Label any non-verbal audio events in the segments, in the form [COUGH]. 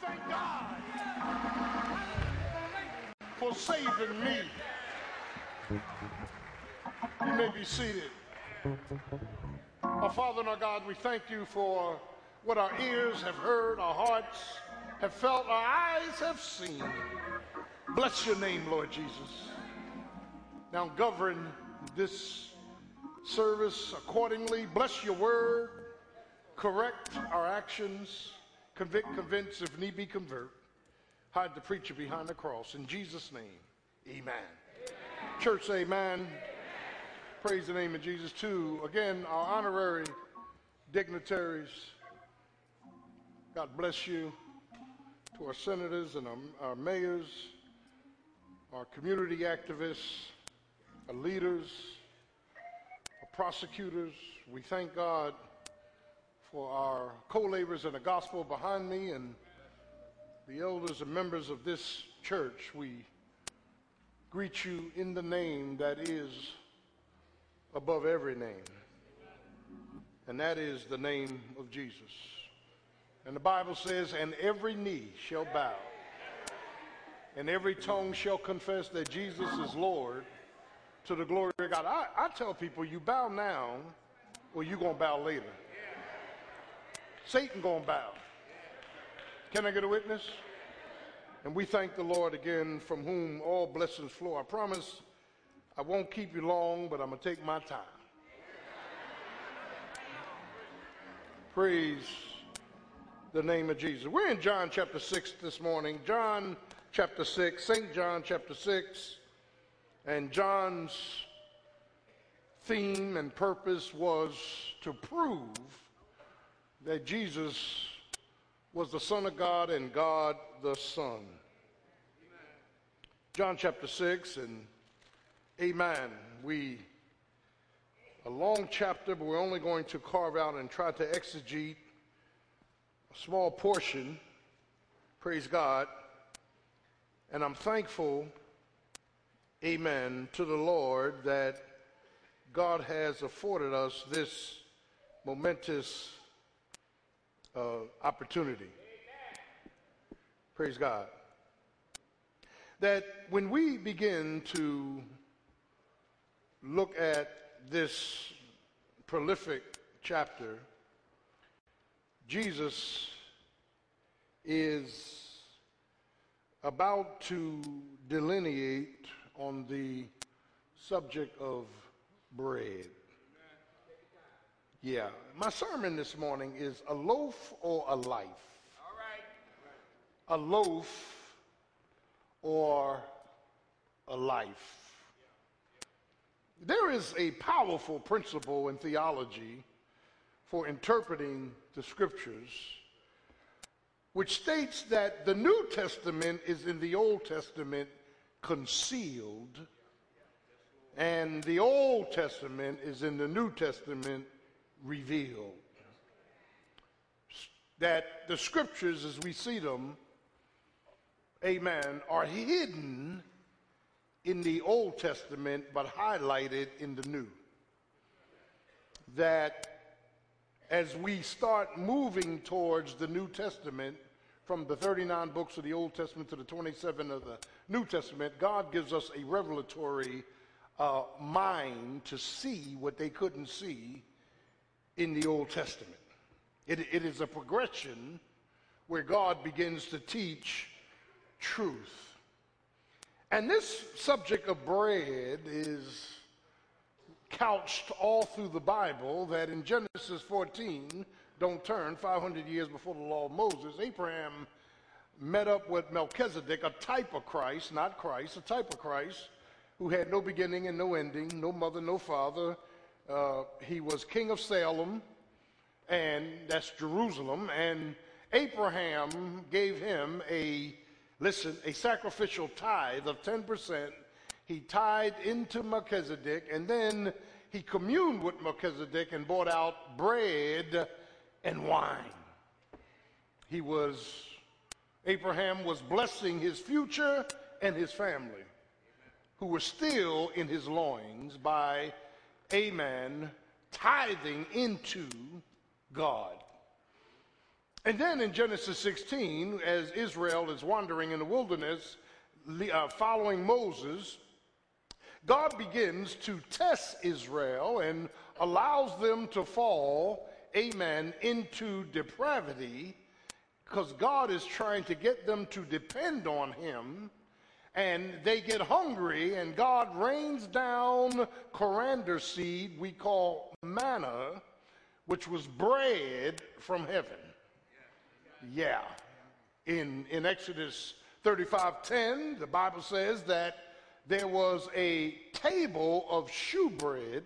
thank God for saving me. You may be seated. Our Father and our God, we thank you for what our ears have heard, our hearts have felt, our eyes have seen. Bless your name, Lord Jesus. Now govern this service accordingly. Bless your word. Correct our actions. Convict, convince, if need be, convert. Hide the preacher behind the cross. In Jesus' name, amen. amen. Church, amen. amen. Praise the name of Jesus, too. Again, our honorary dignitaries, God bless you. To our senators and our, our mayors, our community activists, our leaders, our prosecutors, we thank God for our co-laborers in the gospel behind me and the elders and members of this church. We greet you in the name that is above every name, and that is the name of Jesus. And the Bible says, and every knee shall bow, and every tongue shall confess that Jesus is Lord to the glory of God. I, I tell people, you bow now, or you're going to bow later. Satan going to bow. Can I get a witness? And we thank the Lord again from whom all blessings flow. I promise I won't keep you long, but I'm going to take my time. Praise the name of Jesus. We're in John chapter 6 this morning. John chapter 6, St. John chapter 6. And John's theme and purpose was to prove that Jesus was the Son of God and God the Son. John chapter 6 and amen. We, a long chapter, but we're only going to carve out and try to exegete a small portion. Praise God. And I'm thankful, amen, to the Lord that God has afforded us this momentous uh, opportunity. Praise God. That when we begin to look at this prolific chapter, Jesus is about to delineate on the subject of bread. Yeah, my sermon this morning is a loaf or a life. All right. A loaf or a life. There is a powerful principle in theology for interpreting the scriptures, which states that the New Testament is in the Old Testament concealed, and the Old Testament is in the New Testament revealed. That the scriptures, as we see them, amen, are hidden in the Old Testament but highlighted in the New. That as we start moving towards the New Testament, from the 39 books of the Old Testament to the 27 of the New Testament, God gives us a revelatory uh, mind to see what they couldn't see in the Old Testament. It, it is a progression where God begins to teach truth. And this subject of bread is couched all through the Bible that in Genesis 14, don't turn, 500 years before the law of Moses, Abraham met up with Melchizedek, a type of Christ, not Christ, a type of Christ, who had no beginning and no ending, no mother, no father, uh, he was king of Salem, and that's Jerusalem, and Abraham gave him a, listen, a sacrificial tithe of 10%. He tied into Melchizedek, and then he communed with Melchizedek and brought out bread and wine. He was, Abraham was blessing his future and his family, who were still in his loins by amen, tithing into God. And then in Genesis 16, as Israel is wandering in the wilderness, uh, following Moses, God begins to test Israel and allows them to fall, amen, into depravity because God is trying to get them to depend on Him. And they get hungry, and God rains down coriander seed we call manna, which was bread from heaven. Yeah. In, in Exodus 35:10, the Bible says that there was a table of shewbread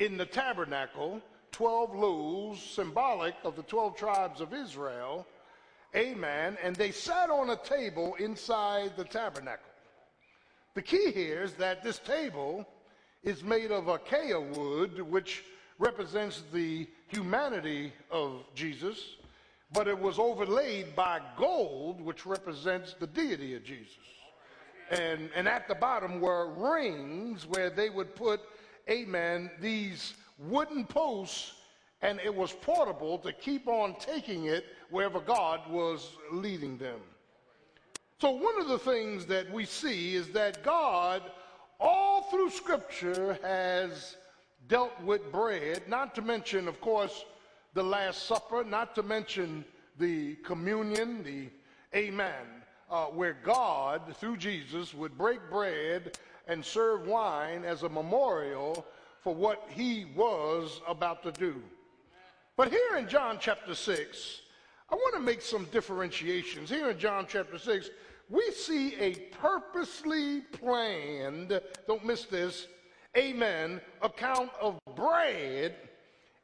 in the tabernacle, 12 loaves, symbolic of the 12 tribes of Israel. Amen. And they sat on a table inside the tabernacle. The key here is that this table is made of acacia wood, which represents the humanity of Jesus, but it was overlaid by gold, which represents the deity of Jesus. And, and at the bottom were rings where they would put, amen, these wooden posts, and it was portable to keep on taking it wherever God was leading them. So, one of the things that we see is that God, all through Scripture, has dealt with bread, not to mention, of course, the Last Supper, not to mention the communion, the Amen, uh, where God, through Jesus, would break bread and serve wine as a memorial for what he was about to do. But here in John chapter 6, I want to make some differentiations. Here in John chapter 6, we see a purposely planned, don't miss this, amen, account of bread,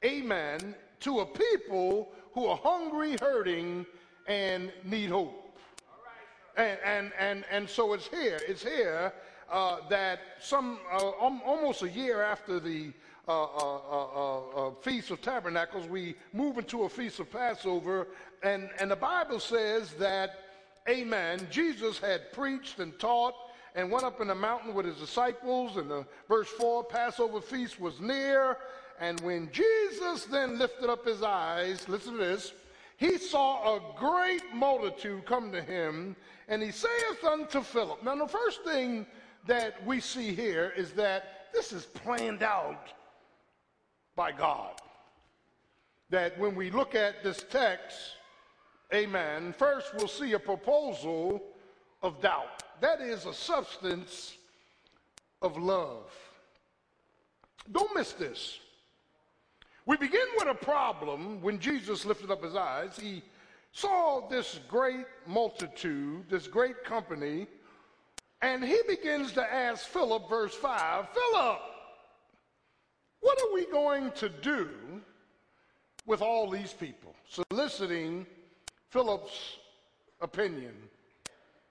amen, to a people who are hungry, hurting, and need hope. And, and, and, and so it's here, it's here uh, that some, uh, um, almost a year after the uh, uh, uh, uh, Feast of Tabernacles, we move into a Feast of Passover, and, and the Bible says that, amen, Jesus had preached and taught and went up in the mountain with his disciples, and the verse 4, Passover feast was near, and when Jesus then lifted up his eyes, listen to this, he saw a great multitude come to him, and he saith unto Philip. Now, the first thing that we see here is that this is planned out by God. That when we look at this text, amen, first we'll see a proposal of doubt. That is a substance of love. Don't miss this. We begin with a problem when Jesus lifted up his eyes. He saw this great multitude, this great company, and he begins to ask Philip, verse 5 Philip, what are we going to do with all these people? Soliciting Philip's opinion.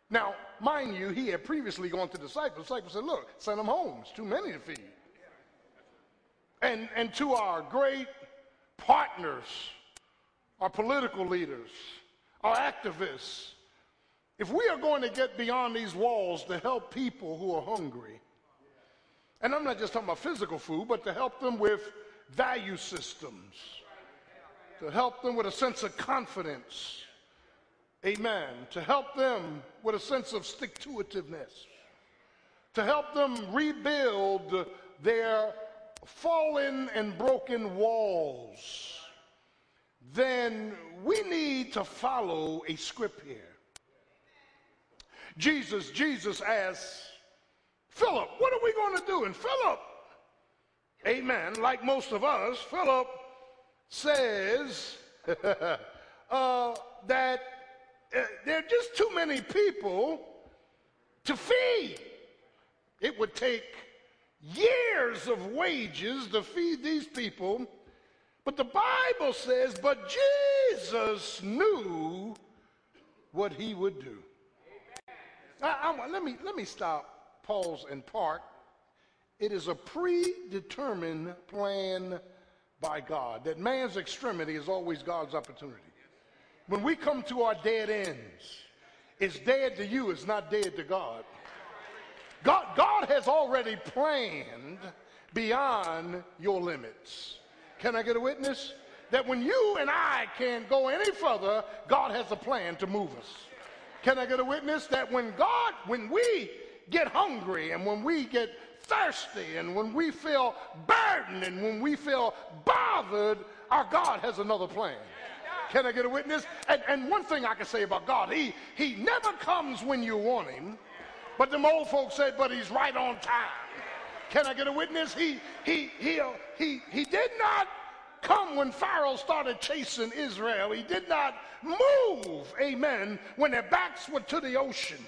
Now, mind you, he had previously gone to the disciples. Disciples said, Look, send them home. It's too many to feed and, and to our great partners, our political leaders, our activists, if we are going to get beyond these walls to help people who are hungry, and I'm not just talking about physical food, but to help them with value systems, to help them with a sense of confidence, amen, to help them with a sense of stick to itiveness, to help them rebuild their fallen and broken walls, then we need to follow a script here. Jesus, Jesus asks Philip, what are we going to do? And Philip, amen, like most of us, Philip says [LAUGHS] uh, that uh, there are just too many people to feed. It would take years of wages to feed these people. But the Bible says, but Jesus knew what he would do. I, I, let, me, let me stop, pause, and park. It is a predetermined plan by God that man's extremity is always God's opportunity. When we come to our dead ends, it's dead to you, it's not dead to God. God, God has already planned beyond your limits. Can I get a witness? that when you and I can't go any further, God has a plan to move us. Can I get a witness that when God, when we get hungry and when we get thirsty and when we feel burdened and when we feel bothered, our God has another plan. Can I get a witness? And, and one thing I can say about God, he, he never comes when you want him, but the old folks said, but he's right on time. Can I get a witness? He, he, he, he, he did not come when Pharaoh started chasing Israel. He did not move, amen, when their backs were to the ocean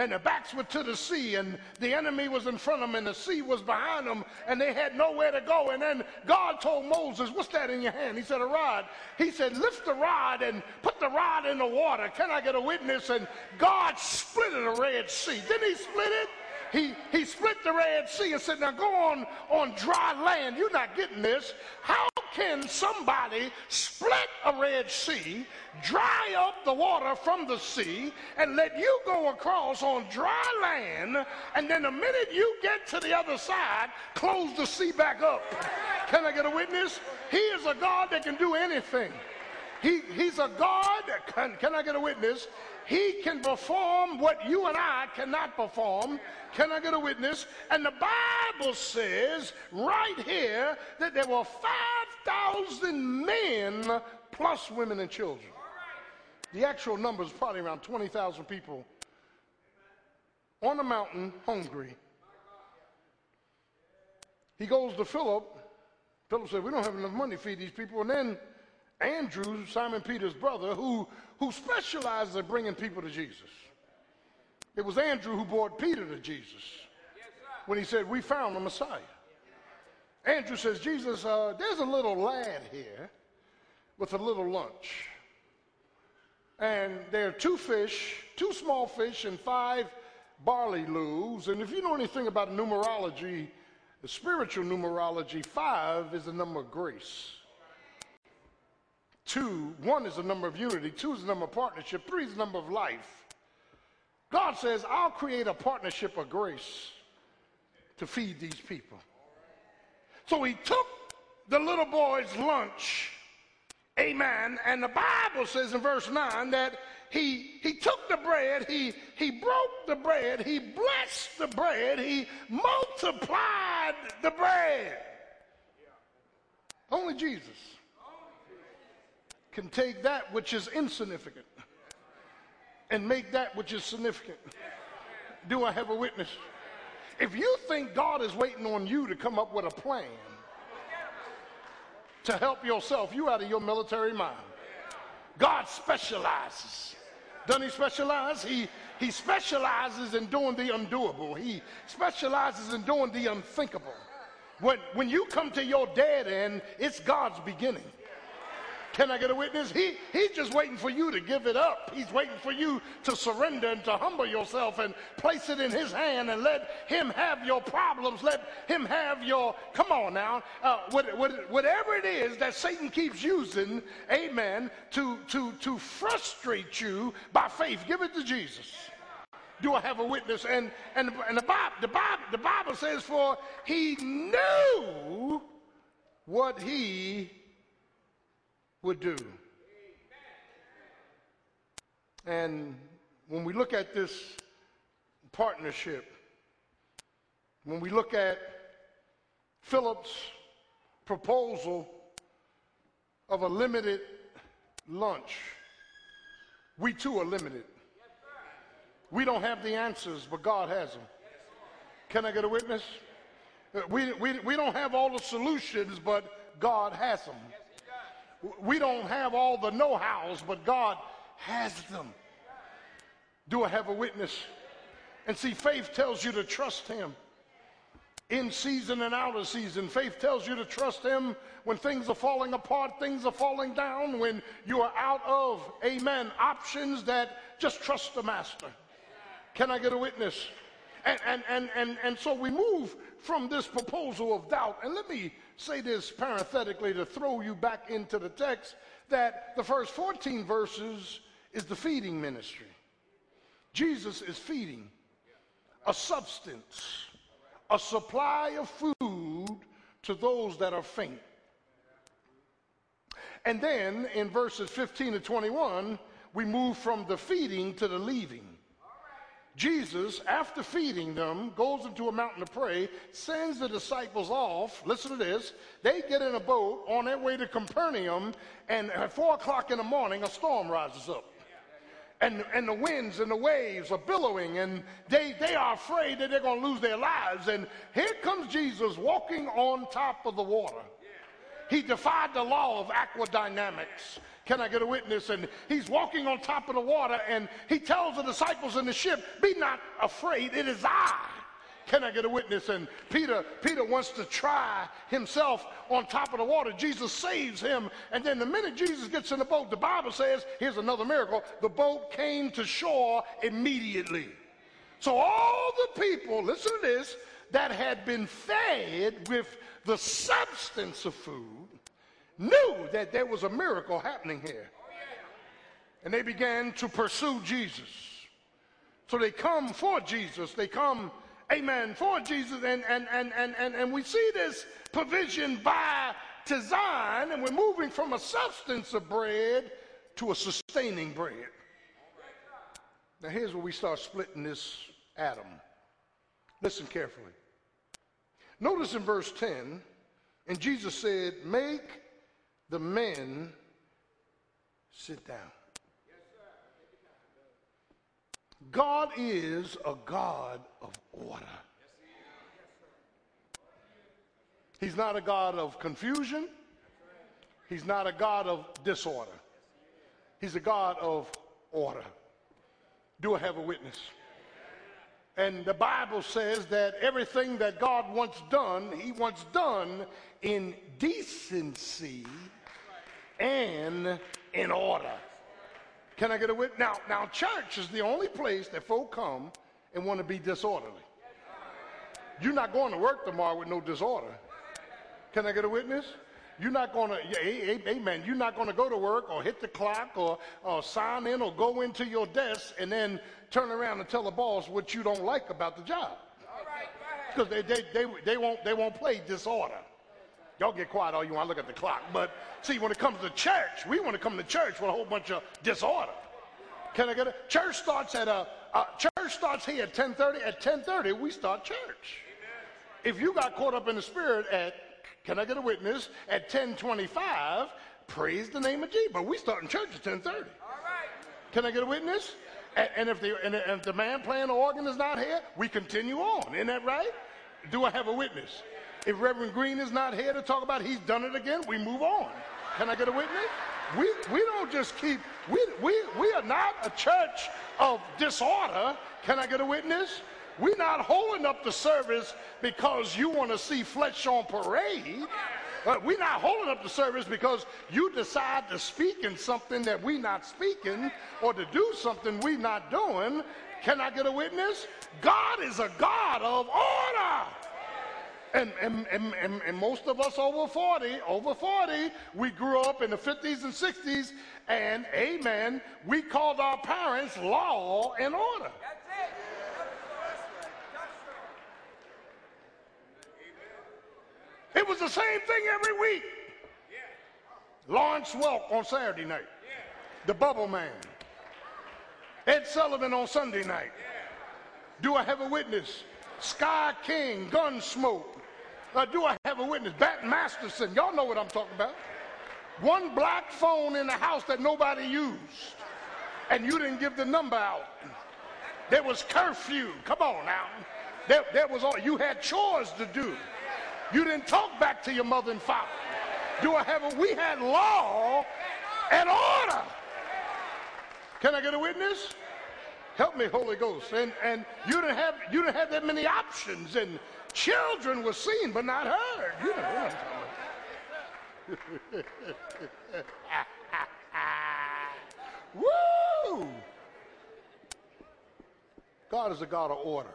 and their backs were to the sea, and the enemy was in front of them, and the sea was behind them, and they had nowhere to go. And then God told Moses, What's that in your hand? He said, A rod. He said, Lift the rod and put the rod in the water. Can I get a witness? And God split the Red Sea. Didn't he split it? he, he split the Red Sea and said, Now go on on dry land. You're not getting this. How can somebody split a Red Sea, dry up the water from the sea, and let you go across on dry land, and then the minute you get to the other side, close the sea back up? Can I get a witness? He is a God that can do anything. He, he's a God. Can, can I get a witness? He can perform what you and I cannot perform. Can I get a witness? And the Bible says right here that there were 5,000 men plus women and children. The actual number is probably around 20,000 people on the mountain hungry. He goes to Philip. Philip said, We don't have enough money to feed these people. And then Andrew, Simon Peter's brother, who, who specializes in bringing people to Jesus. It was Andrew who brought Peter to Jesus when he said, We found the Messiah. Andrew says, Jesus, uh, there's a little lad here with a little lunch. And there are two fish, two small fish, and five barley loaves. And if you know anything about numerology, the spiritual numerology, five is the number of grace. Two, one is the number of unity, two is the number of partnership, three is the number of life. God says, I'll create a partnership of grace to feed these people. So he took the little boy's lunch, amen, and the Bible says in verse 9 that he, he took the bread, he, he broke the bread, he blessed the bread, he multiplied the bread. Only Jesus can take that which is insignificant and make that which is significant. Do I have a witness? If you think God is waiting on you to come up with a plan to help yourself, you out of your military mind. God specializes. Doesn't he specialize? He, he specializes in doing the undoable. He specializes in doing the unthinkable. When, when you come to your dead end, it's God's beginning. Can I get a witness? He, he's just waiting for you to give it up. He's waiting for you to surrender and to humble yourself and place it in his hand and let him have your problems. Let him have your, come on now, uh, what, what, whatever it is that Satan keeps using, amen, to, to, to frustrate you by faith, give it to Jesus. Do I have a witness? And, and, and the, Bible, the, Bible, the Bible says, for he knew what he would do. And when we look at this partnership, when we look at Philip's proposal of a limited lunch, we too are limited. We don't have the answers, but God has them. Can I get a witness? Uh, we, we, we don't have all the solutions, but God has them. We don't have all the know hows, but God has them. Do I have a witness? And see, faith tells you to trust Him in season and out of season. Faith tells you to trust Him when things are falling apart, things are falling down, when you are out of, amen, options that just trust the Master. Can I get a witness? And, and, and, and, and so we move from this proposal of doubt. And let me say this parenthetically to throw you back into the text that the first 14 verses is the feeding ministry. Jesus is feeding a substance, a supply of food to those that are faint. And then in verses 15 to 21, we move from the feeding to the leaving. Jesus, after feeding them, goes into a mountain to pray, sends the disciples off. Listen to this. They get in a boat on their way to Capernaum, and at four o'clock in the morning, a storm rises up. And, and the winds and the waves are billowing, and they, they are afraid that they're going to lose their lives. And here comes Jesus walking on top of the water. He defied the law of aquadynamics. Can I get a witness? And he's walking on top of the water and he tells the disciples in the ship, Be not afraid, it is I. Can I get a witness? And Peter, Peter wants to try himself on top of the water. Jesus saves him. And then the minute Jesus gets in the boat, the Bible says, here's another miracle, the boat came to shore immediately. So all the people, listen to this, that had been fed with the substance of food knew that there was a miracle happening here. And they began to pursue Jesus. So they come for Jesus. They come, amen, for Jesus. And, and, and, and, and, and we see this provision by design, and we're moving from a substance of bread to a sustaining bread. Now, here's where we start splitting this atom. Listen carefully. Notice in verse 10, and Jesus said, Make the men sit down. God is a God of order. He's not a God of confusion. He's not a God of disorder. He's a God of order. Do I have a witness? And the Bible says that everything that God wants done, He wants done in decency and in order. Can I get a witness? Now, now, church is the only place that folk come and want to be disorderly. You're not going to work tomorrow with no disorder. Can I get a witness? You're not going to, amen. You're not going to go to work or hit the clock or, or sign in or go into your desk and then turn around and tell the boss what you don't like about the job. Because they, they, they, they, won't, they won't play disorder. Y'all get quiet all you want. I look at the clock. But see, when it comes to church, we want to come to church with a whole bunch of disorder. Can I get it? Church starts at a uh, church starts here at 10:30. At 10:30, we start church. If you got caught up in the spirit at, can I get a witness? At 10:25, praise the name of Jesus. But we start in church at 10:30. All right. Can I get a witness? And, and if the and if the man playing the organ is not here, we continue on. Isn't that right? Do I have a witness? If Reverend Green is not here to talk about he's done it again, we move on. Can I get a witness? We, we don't just keep, we, we, we are not a church of disorder. Can I get a witness? We're not holding up the service because you want to see flesh on parade. We're not holding up the service because you decide to speak in something that we're not speaking or to do something we're not doing. Can I get a witness? God is a God of order. And, and, and, and most of us over 40, over 40, we grew up in the 50s and 60s, and amen, we called our parents law and order. It was the same thing every week. Lawrence Welk on Saturday night. The Bubble Man. Ed Sullivan on Sunday night. Do I have a witness? Sky King, Gunsmoke. Uh, do I have a witness? Bat Masterson. Y'all know what I'm talking about. One black phone in the house that nobody used. And you didn't give the number out. There was curfew. Come on now. There, there was all you had chores to do. You didn't talk back to your mother and father. Do I have a we had law and order. Can I get a witness? Help me, Holy Ghost. And and you didn't have you didn't have that many options and Children were seen but not heard. You know. [LAUGHS] Woo! God is a God of order.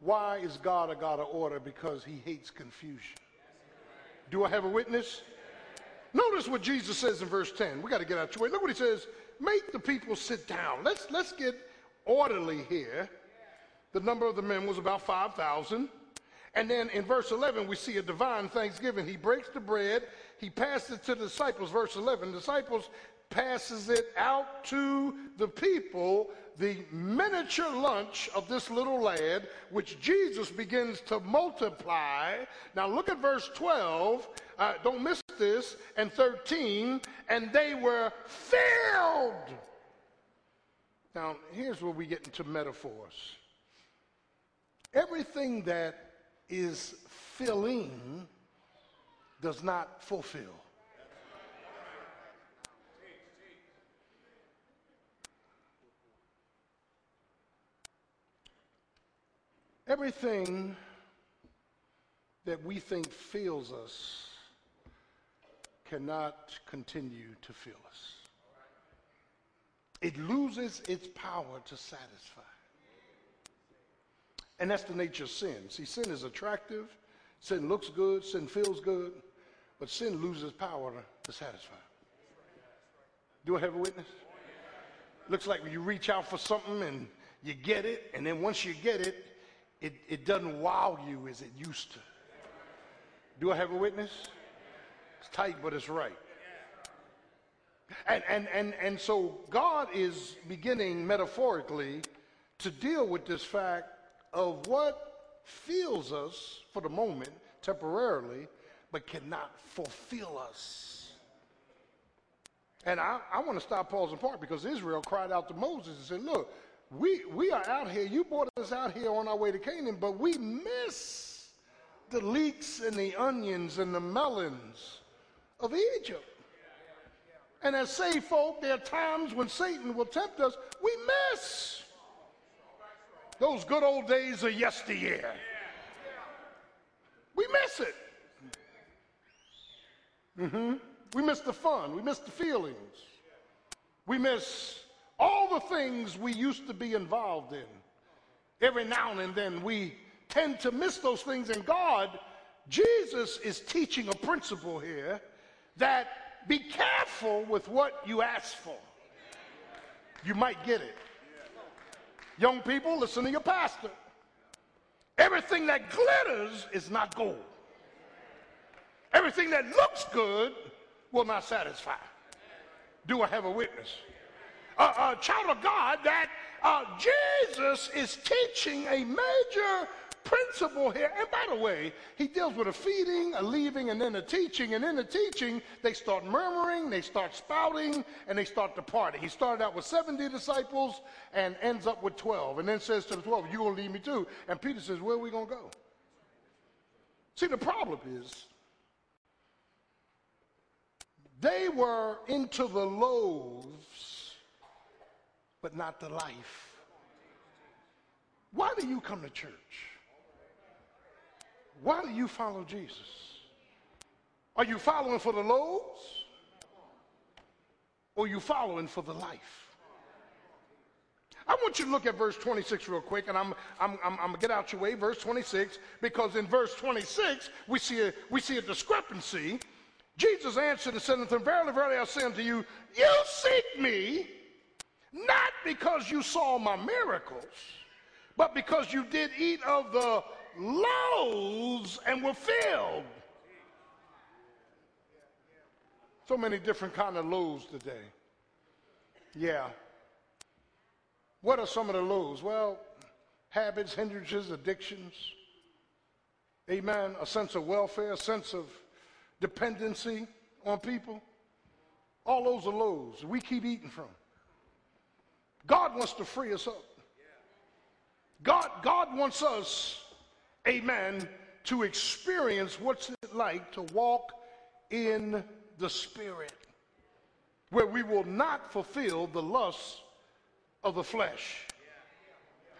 Why is God a God of order? Because he hates confusion. Do I have a witness? Notice what Jesus says in verse 10. We got to get out your way. Look what he says. Make the people sit down. Let's, let's get orderly here the number of the men was about 5,000. And then in verse 11, we see a divine thanksgiving. He breaks the bread, he passes it to the disciples. Verse 11, disciples passes it out to the people, the miniature lunch of this little lad, which Jesus begins to multiply. Now look at verse 12. Uh, don't miss this. And 13. And they were filled. Now, here's where we get into metaphors. Everything that is filling does not fulfill. Everything that we think fills us cannot continue to fill us. It loses its power to satisfy. And that's the nature of sin. See, sin is attractive, sin looks good, sin feels good, but sin loses power to, satisfy. Do I have a witness? Looks like when you reach out for something and you get it, and then once you get it, it, it doesn't wow you as it used to. Do I have a witness? It's tight, but it's right. And, and, and, and so God is beginning metaphorically to deal with this fact of what fills us for the moment, temporarily, but cannot fulfill us. And I, I want to stop, and part because Israel cried out to Moses and said, Look, we, we are out here. You brought us out here on our way to Canaan, but we miss the leeks and the onions and the melons of Egypt. And as saved folk, there are times when Satan will tempt us, we miss those good old days of yesteryear. We miss it. Mm-hmm. We miss the fun. We miss the feelings. We miss all the things we used to be involved in. Every now and then we tend to miss those things. And God, Jesus is teaching a principle here that be careful with what you ask for. You might get it. Young people, listen to your pastor. Everything that glitters is not gold. Everything that looks good will not satisfy. Do I have a witness? A, child of God, that uh, Jesus is teaching a major principle here. And by the way, he deals with a feeding, a leaving, and then a teaching. And in the teaching, they start murmuring, they start spouting, and they start departing. He started out with 70 disciples and ends up with 12. And then says to the 12, You're going to leave me too. And Peter says, Where are we going to go? See, the problem is they were into the loaves, but not the life. Why do you come to church? Why do you follow Jesus? Are you following for the loaves? Or are you following for the life? I want you to look at verse 26 real quick, and I'm, I'm, I'm, I'm going to get out your way, verse 26, because in verse 26, we see a, we see a discrepancy. Jesus answered and said unto them, Verily, verily, I say unto you, you seek me, not because you saw my miracles, but because you did eat of the loaves and were filled. So many different kind of loaves today. Yeah. What are some of the loaves? Well, habits, hindrances, addictions. Amen. A sense of welfare, a sense of dependency on people. All those are loaves we keep eating from. God wants to free us up. God, God wants us amen, to experience what's it like to walk in the Spirit, where we will not fulfill the lusts of the flesh.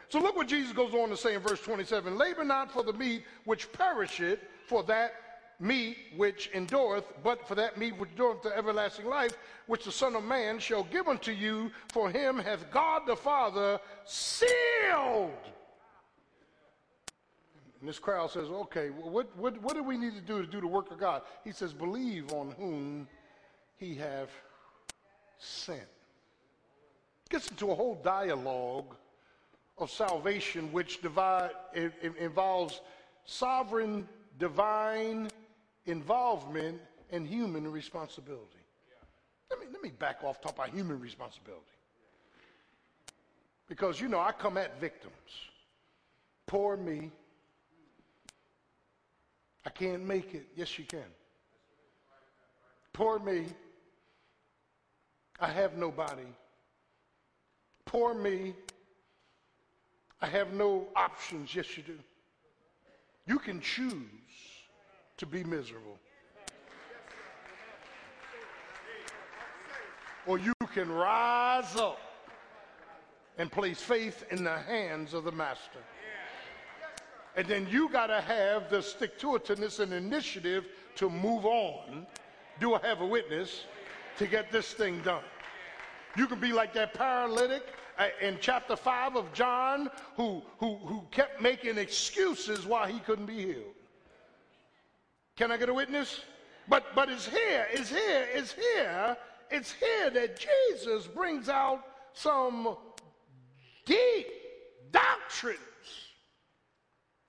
So look what Jesus goes on to say in verse 27 Labor not for the meat which perisheth, for that meat which endureth, but for that meat which endureth to everlasting life, which the Son of Man shall give unto you, for him hath God the Father sealed and this crowd says, okay, what, what, what do we need to do to do the work of God? He says, believe on whom he have sent. Gets into a whole dialogue of salvation which divide, it, it involves sovereign divine involvement and human responsibility. Let me, let me back off, talk about human responsibility. Because, you know, I come at victims. Poor me. I can't make it. Yes, you can. Poor me. I have nobody. Poor me. I have no options. Yes, you do. You can choose to be miserable. Or you can rise up and place faith in the hands of the master. And then you got to have the stick to itiveness and initiative to move on. Do I have a witness to get this thing done? You can be like that paralytic uh, in chapter 5 of John who, who, who kept making excuses why he couldn't be healed. Can I get a witness? But, but it's here, it's here, it's here, it's here that Jesus brings out some deep doctrines.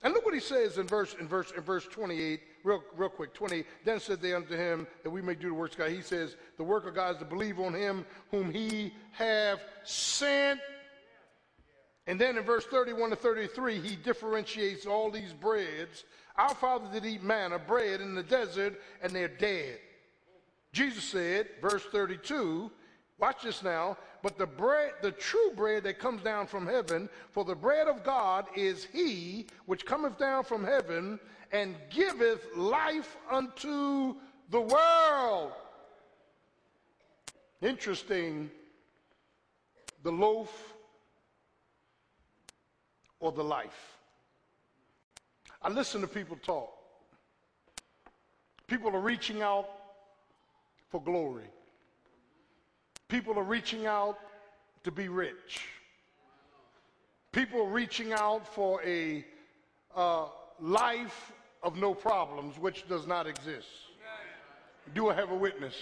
And look what he says in verse in verse in verse 28, real real quick. 20. Then said they unto him that we may do the works of God. He says, the work of God is to believe on him whom he have sent. And then in verse 31 to 33, he differentiates all these breads. Our father did eat manna, bread in the desert, and they're dead. Jesus said, verse 32, watch this now, but the bread, the true bread that comes down from heaven, for the bread of God is he which cometh down from heaven and giveth life unto the world. Interesting, the loaf or the life. I listen to people talk. People are reaching out for glory. People are reaching out to be rich. People are reaching out for a uh, life of no problems, which does not exist. Do I have a witness?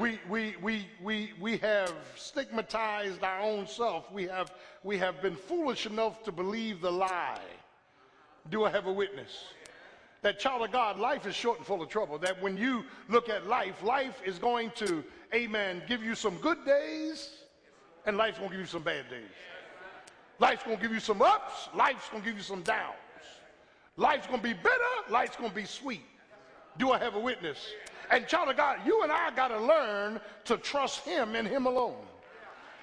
We, we, we, we, we have stigmatized our own self. We have, we have been foolish enough to believe the lie. Do I have a witness? that child of God, life is short and full of trouble. That when you look at life, life is going to, amen, give you some good days, and life's going to give you some bad days. Life's going to give you some ups, life's going to give you some downs. Life's going to be bitter, life's going to be sweet. Do I have a witness? And child of God, you and I got to learn to trust Him and Him alone.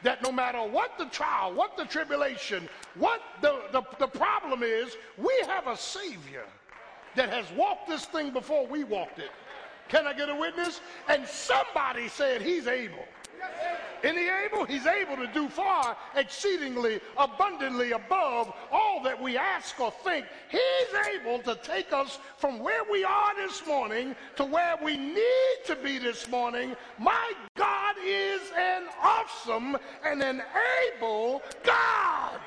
That no matter what the trial, what the tribulation, what the, the, the problem is, we have a Savior that has walked this thing before we walked it. Can I get a witness? And somebody said he's able. Isn't he able? He's able to do far exceedingly abundantly above all that we ask or think. He's able to take us from where we are this morning to where we need to be this morning. My God is an awesome and an able God.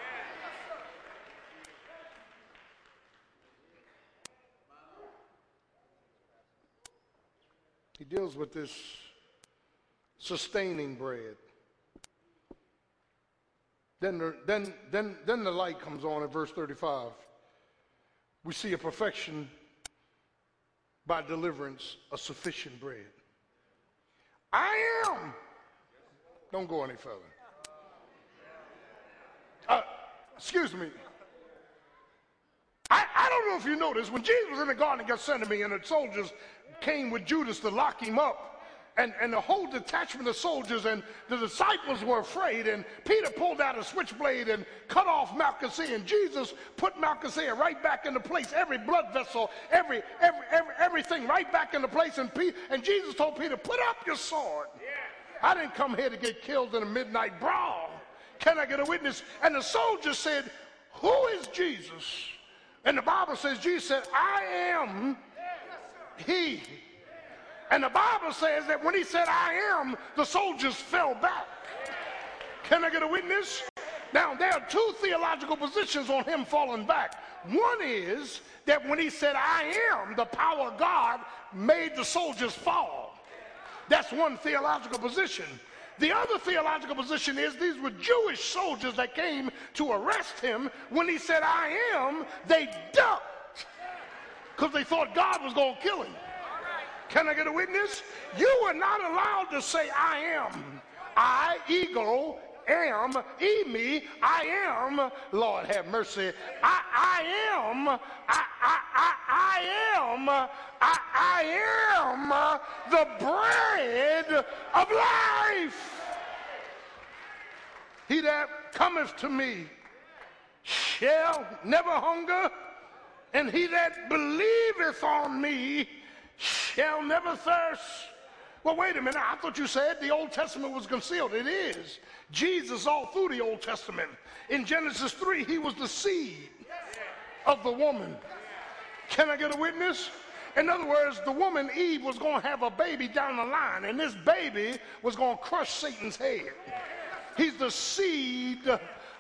He deals with this sustaining bread. Then the, then, then, then the light comes on in verse 35. We see a perfection by deliverance, a sufficient bread. I am. Don't go any further. Uh, excuse me. I, I don't know if you noticed, when Jesus was in the Garden of Gethsemane and the soldiers came with Judas to lock him up. And, and the whole detachment of soldiers and the disciples were afraid. And Peter pulled out a switchblade and cut off Malchus. And Jesus put Malchus right back into place. Every blood vessel, every, every, every everything right back into place. And, Peter, and Jesus told Peter, put up your sword. I didn't come here to get killed in a midnight brawl. Can I get a witness? And the soldiers said, who is Jesus? And the Bible says, Jesus said, I am he. And the Bible says that when he said, I am, the soldiers fell back. Can I get a witness? Now, there are two theological positions on him falling back. One is that when he said, I am, the power of God made the soldiers fall. That's one theological position. The other theological position is these were Jewish soldiers that came to arrest him. When he said, I am, they ducked because they thought God was going to kill him. Can I get a witness? You were not allowed to say, I am. I, ego, am, e me, I am, Lord have mercy, I, I am, I, I, I, I am, I, I am the bread of life. He that cometh to me shall never hunger, and he that believeth on me shall never thirst. Well, wait a minute. I thought you said the Old Testament was concealed. It is. Jesus, all through the Old Testament. In Genesis 3, he was the seed of the woman. Can I get a witness? In other words, the woman Eve was going to have a baby down the line, and this baby was going to crush Satan's head. He's the seed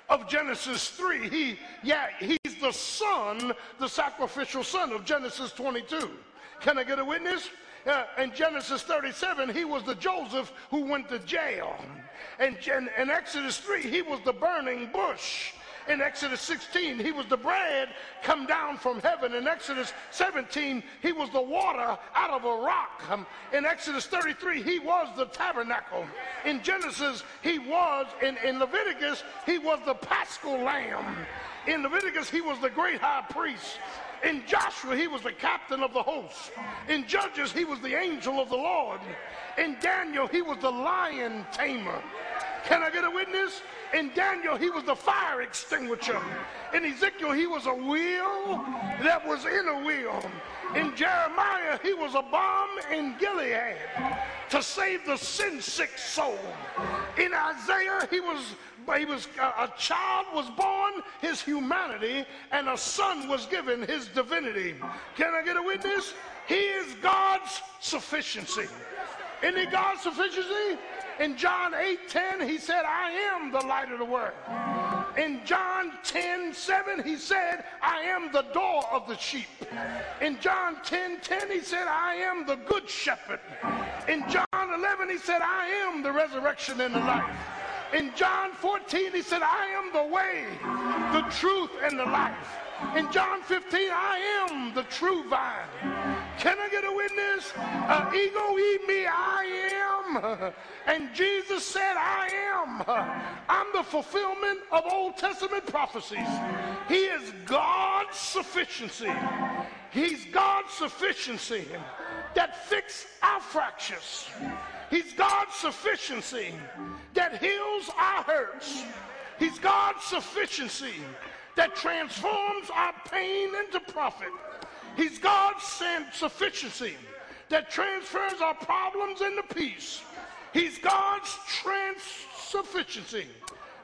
of Genesis 3. He, yeah, he's the son, the sacrificial son of Genesis 22. Can I get a witness? Uh, in Genesis 37, he was the Joseph who went to jail. And in, in Exodus 3, he was the burning bush. In Exodus 16, he was the bread come down from heaven. In Exodus 17, he was the water out of a rock. Um, in Exodus 33, he was the tabernacle. In Genesis, he was, in, in Leviticus, he was the paschal lamb. In Leviticus, he was the great high priest. In Joshua, he was the captain of the host. In Judges, he was the angel of the Lord. In Daniel, he was the lion tamer. Can I get a witness? In Daniel, he was the fire extinguisher. In Ezekiel, he was a wheel that was in a wheel. In Jeremiah, he was a balm in Gilead to save the sin sick soul. In Isaiah, he was he was a child was born his humanity and a son was given his divinity can i get a witness he is god's sufficiency he god's sufficiency in John 8 10, he said, I am the light of the world. In John 10 7, he said, I am the door of the sheep. In John 10 10, he said, I am the good shepherd. In John 11, he said, I am the resurrection and the life. In John 14, he said, I am the way, the truth, and the life. In John 15, I am the true vine. Can I get a witness? Uh, ego, eimi, I am. [LAUGHS] And Jesus said, I am. [LAUGHS] I'm the fulfillment of Old Testament prophecies. He is God's sufficiency. He's God's sufficiency that fix our fractures. He's God's sufficiency that heals our hurts. He's God's sufficiency that transforms our pain into profit. He's God's sufficiency that transfers our problems into peace. He's God's trans sufficiency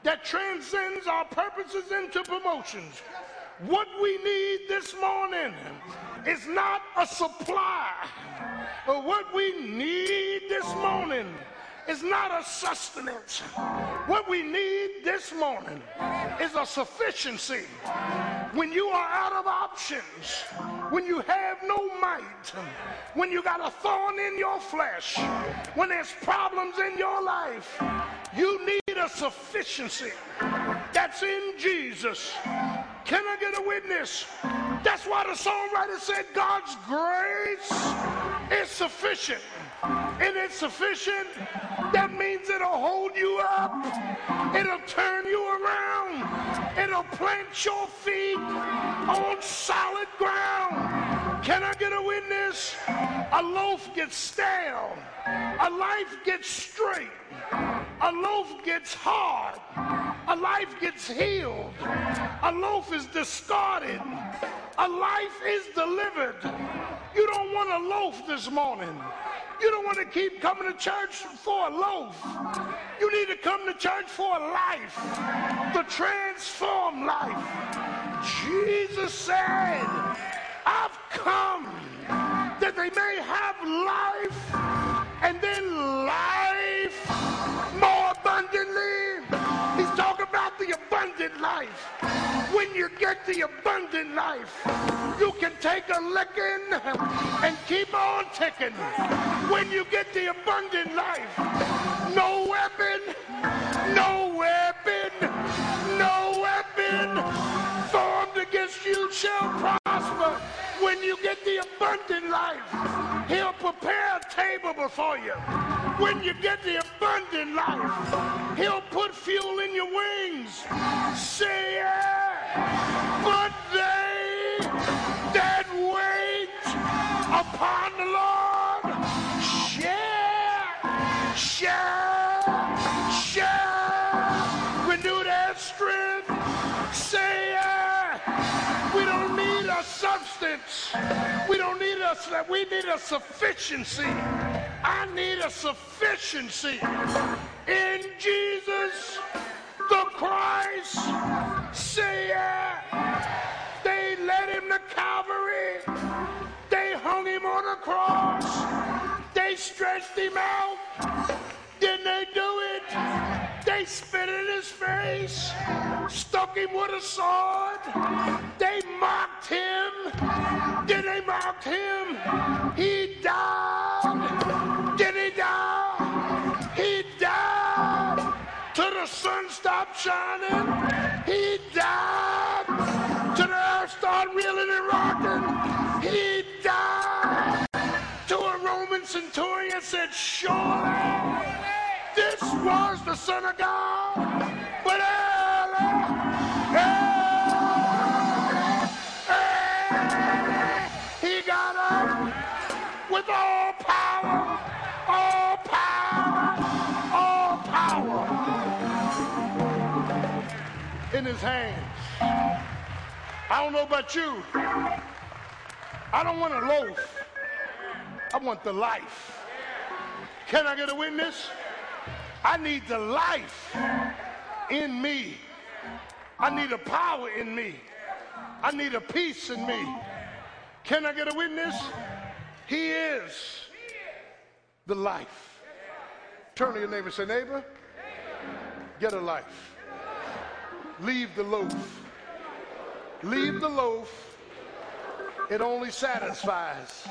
that transcends our purposes into promotions. What we need this morning is not a supply. but What we need this morning is not a sustenance. What we need this morning is a sufficiency. When you are out of options, when you have no might, when you got a thorn in your flesh, when there's problems in your life, you need a sufficiency that's in Jesus. Can I get a witness? That's why the songwriter said God's grace is sufficient and it's sufficient, that means it'll hold you up, it'll turn you around, it'll plant your feet on solid ground. Can I get a witness? A loaf gets stale, a life gets straight, a loaf gets hard, a life gets healed, a loaf is discarded, a life is delivered. You don't want a loaf this morning. You don't want to keep coming to church for a loaf. You need to come to church for a life, the transformed life. Jesus said, I've come that they may have life and then life more abundantly. He's talking about the abundant life. When you get the abundant life, you can take a licking and keep on ticking. When you get the abundant life, no weapon, no weapon, no weapon formed against you shall prosper When you get the abundant life, he'll prepare a table before you. When you get the abundant life, he'll put fuel in your wings. Say yeah. But they that wait upon the Lord shall, shall, We don't need a, we need a sufficiency. I need a sufficiency in Jesus the Christ. Say yeah. They led him to Calvary. They hung him on a cross. They stretched him out. Didn't they do it? Spit in his face, stuck him with a sword. They mocked him. Then they mocked him. He died. Did he die? He died till the sun stopped shining. He died till the earth started reeling and rocking. He died to a Roman centurion said, surely this was the Son of God. But early, early, he got up with all power, all power, all power in his hands. I don't know about you. I don't want a loaf. I want the life. Can I get a witness? I need the life in me. I need a power in me. I need a peace in me. Can I get a witness? He is the life. Turn to your neighbor and say, neighbor, get a life. Leave the loaf. Leave the loaf. It only satisfies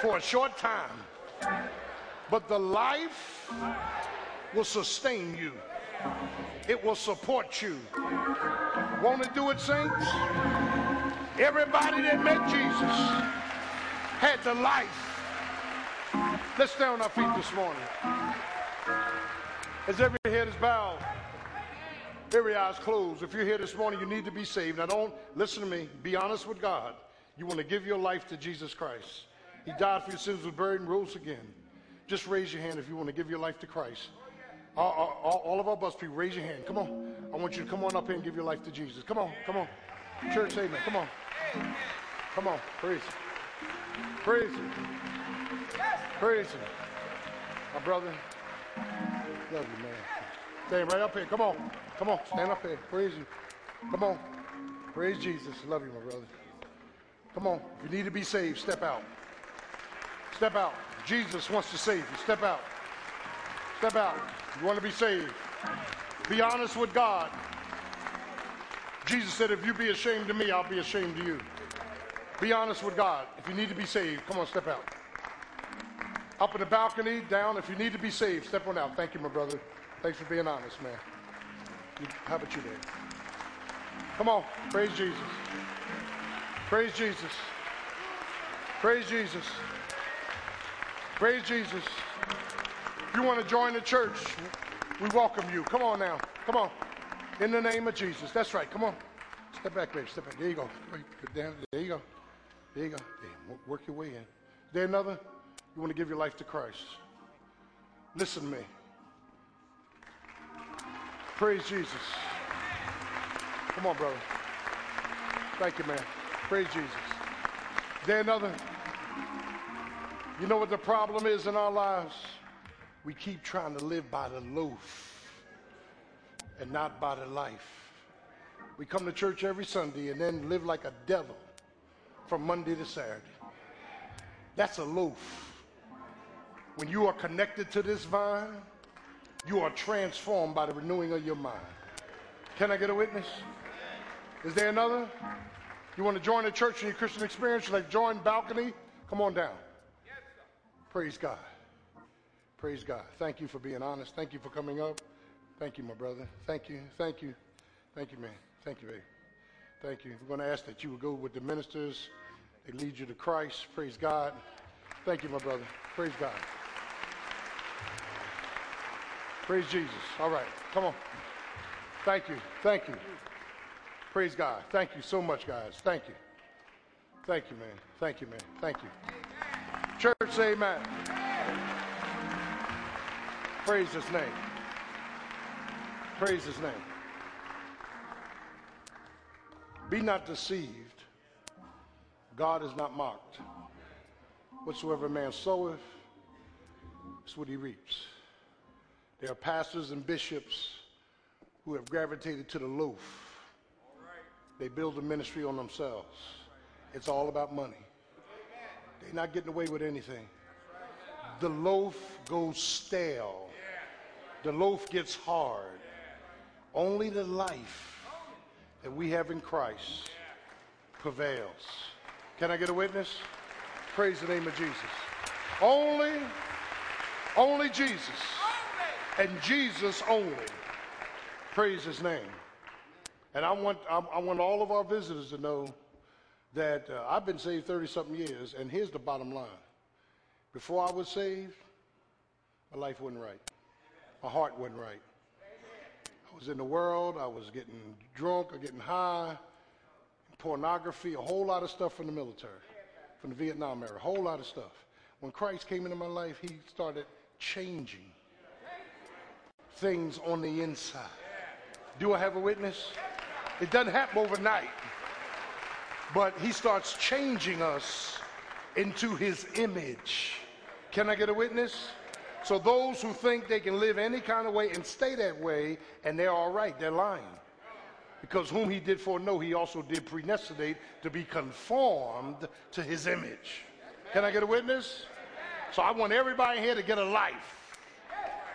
for a short time. But the life will sustain you. It will support you. Want to do it, saints? Everybody that met Jesus had the life. Let's stay on our feet this morning. As every head is bowed, every eye is closed. If you're here this morning, you need to be saved. Now, don't listen to me. Be honest with God. You want to give your life to Jesus Christ. He died for your sins, was buried, and rose again. Just raise your hand if you want to give your life to Christ. All, all, all, of our bus people, raise your hand. Come on. I want you to come on up here and give your life to Jesus. Come on, come on. Church, amen. Come on. Come on. Praise Him. Praise Him. Praise Him. My brother, love you, man. Stand right up here. Come on. Come on. Stand up here. Praise you. Come on. Praise Jesus. Love you, my brother. Come on. If you need to be saved, step out. Step out. Jesus wants to save you. Step out. Step out. You want to be saved. Be honest with God. Jesus said, if you be ashamed of me, I'll be ashamed of you. Be honest with God. If you need to be saved, come on, step out. Up in the balcony, down. If you need to be saved, step on out. Thank you, my brother. Thanks for being honest, man. How about you, Dave? Come on. Praise Jesus. Praise Jesus. Praise Jesus. Praise Jesus. You want to join the church, we welcome you. Come on now. Come on. In the name of Jesus. That's right. Come on. Step back, baby. Step back. There you go. There you go. There you go. Work your way in. There another? You want to give your life to Christ. Listen to me. Praise Jesus. Come on, brother. Thank you, man. Praise Jesus. There another? You know what the problem is in our lives? We keep trying to live by the loaf and not by the life. We come to church every Sunday and then live like a devil from Monday to Saturday. That's a loaf. When you are connected to this vine, you are transformed by the renewing of your mind. Can I get a witness? Is there another? You want to join the church in your Christian experience? You Like join balcony? Come on down. Praise God. Praise God. Thank you for being honest. Thank you for coming up. Thank you, my brother. Thank you. Thank you. Thank you, man. Thank you, baby. Thank you. We're going to ask that you would go with the ministers They lead you to Christ. Praise God. Thank you, my brother. Praise God. Praise Jesus. All right, come on. Thank you. Thank you. Praise God. Thank you so much, guys. Thank you. Thank you, man. Thank you, man. Thank you. Church, amen. Praise his name. Praise his name. Be not deceived. God is not mocked. Whatsoever man soweth, is what he reaps. There are pastors and bishops who have gravitated to the loaf. They build a ministry on themselves. It's all about money. They're not getting away with anything. The loaf goes stale. The loaf gets hard. Only the life that we have in Christ prevails. Can I get a witness? Praise the name of Jesus. Only, only Jesus. And Jesus only. Praise his name. And I want, I, want all of our visitors to know that uh, I've been saved 30 something years, and here's the bottom line. Before I was saved, my life wasn't right. My heart wasn't right. I was in the world, I was getting drunk or getting high, pornography, a whole lot of stuff from the military, from the Vietnam era, a whole lot of stuff. When Christ came into my life, he started changing things on the inside. Do I have a witness? It doesn't happen overnight, but he starts changing us into his image. Can I get a witness? So those who think they can live any kind of way and stay that way and they're all right, they're lying. Because whom he did foreknow, he also did predestinate to be conformed to his image. Can I get a witness? So I want everybody here to get a life.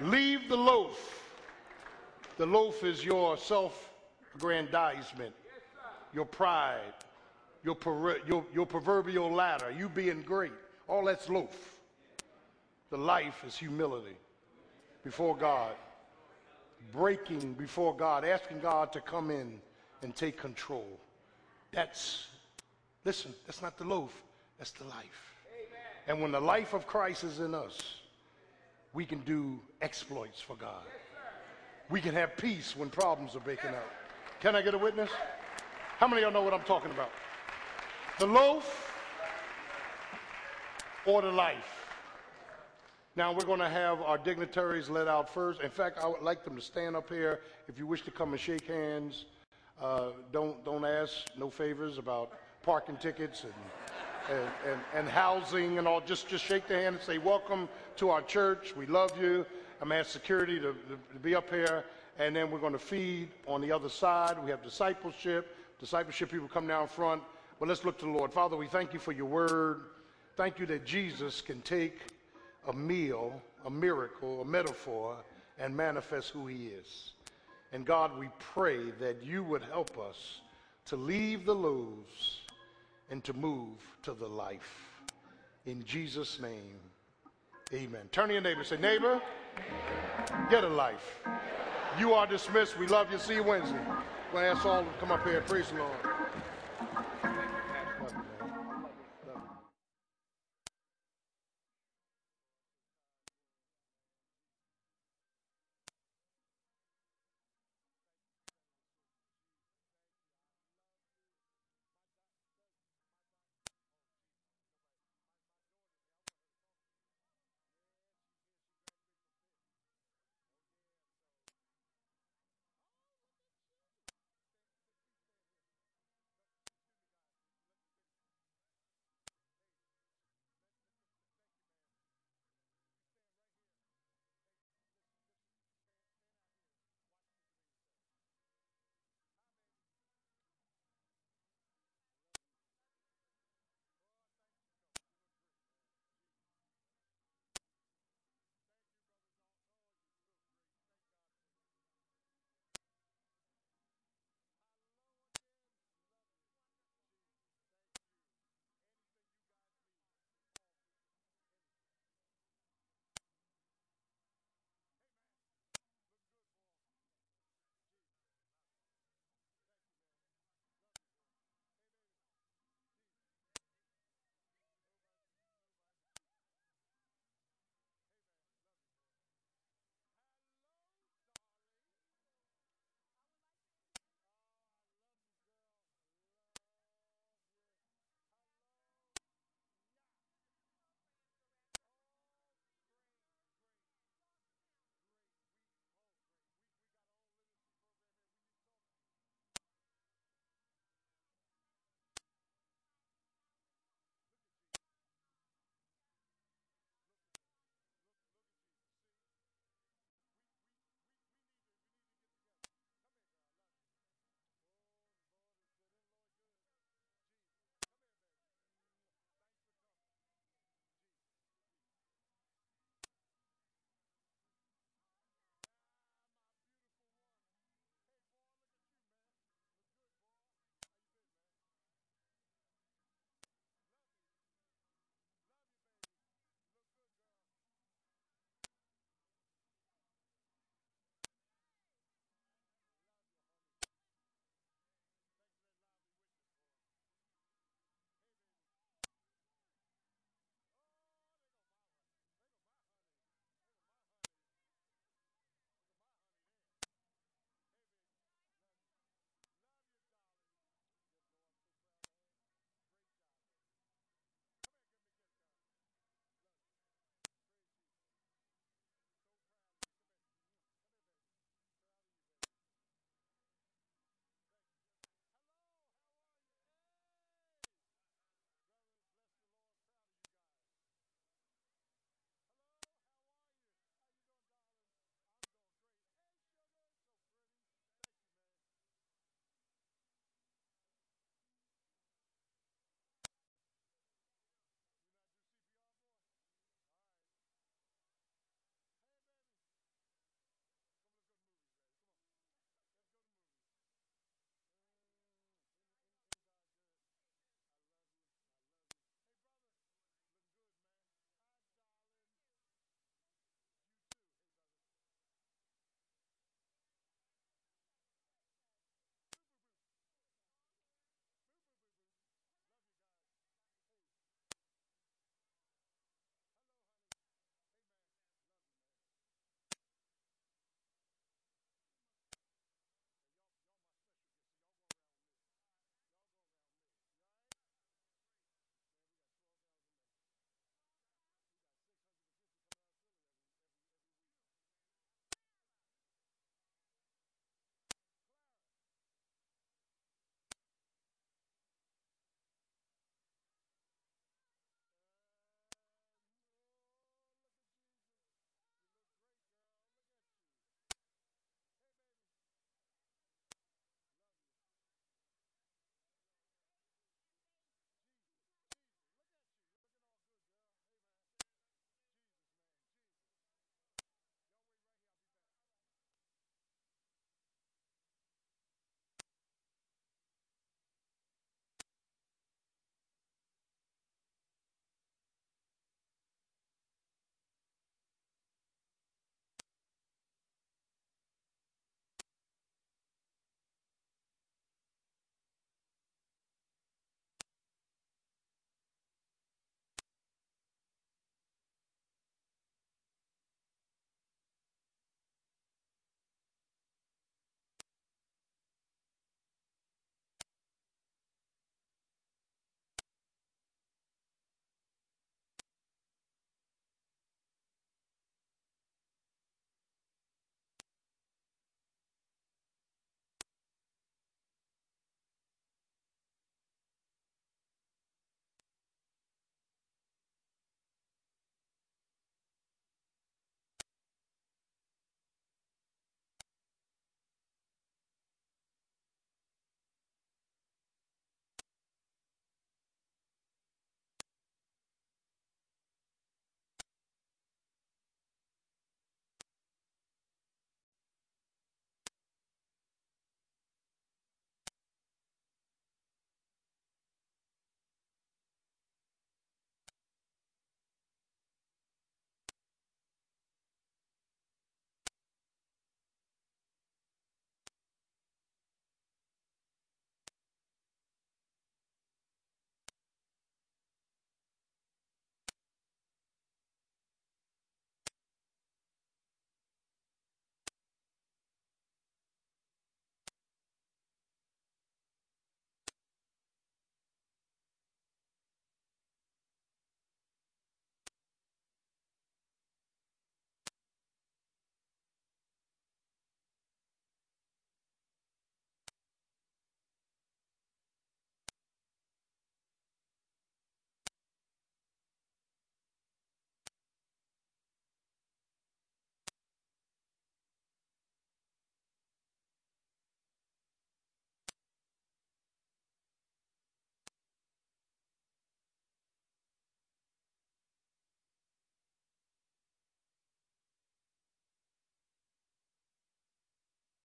Leave the loaf. The loaf is your self aggrandizement, your pride, your, per- your, your proverbial ladder, you being great. All that's loaf. The life is humility before God, breaking before God, asking God to come in and take control. That's, listen, that's not the loaf, that's the life. And when the life of Christ is in us, we can do exploits for God. We can have peace when problems are breaking out. Can I get a witness? How many of y'all know what I'm talking about? The loaf or the life? Now we're going to have our dignitaries let out first. In fact, I would like them to stand up here. If you wish to come and shake hands, uh, don't don't ask no favors about parking tickets and, and, and, and, housing and all. Just just shake the hand and say, "Welcome to our church. We love you." I'm ask security to, to be up here, and then we're going to feed on the other side. We have discipleship. Discipleship people come down front. But let's look to the Lord. Father, we thank you for your word. Thank you that Jesus can take a meal, a miracle, a metaphor, and manifest who he is. And God, we pray that you would help us to leave the loaves and to move to the life. In Jesus' name, amen. Turn to your neighbor and say, Neighbor, get a life. You are dismissed. We love you. See you Wednesday. Ask all come up here. And praise the Lord.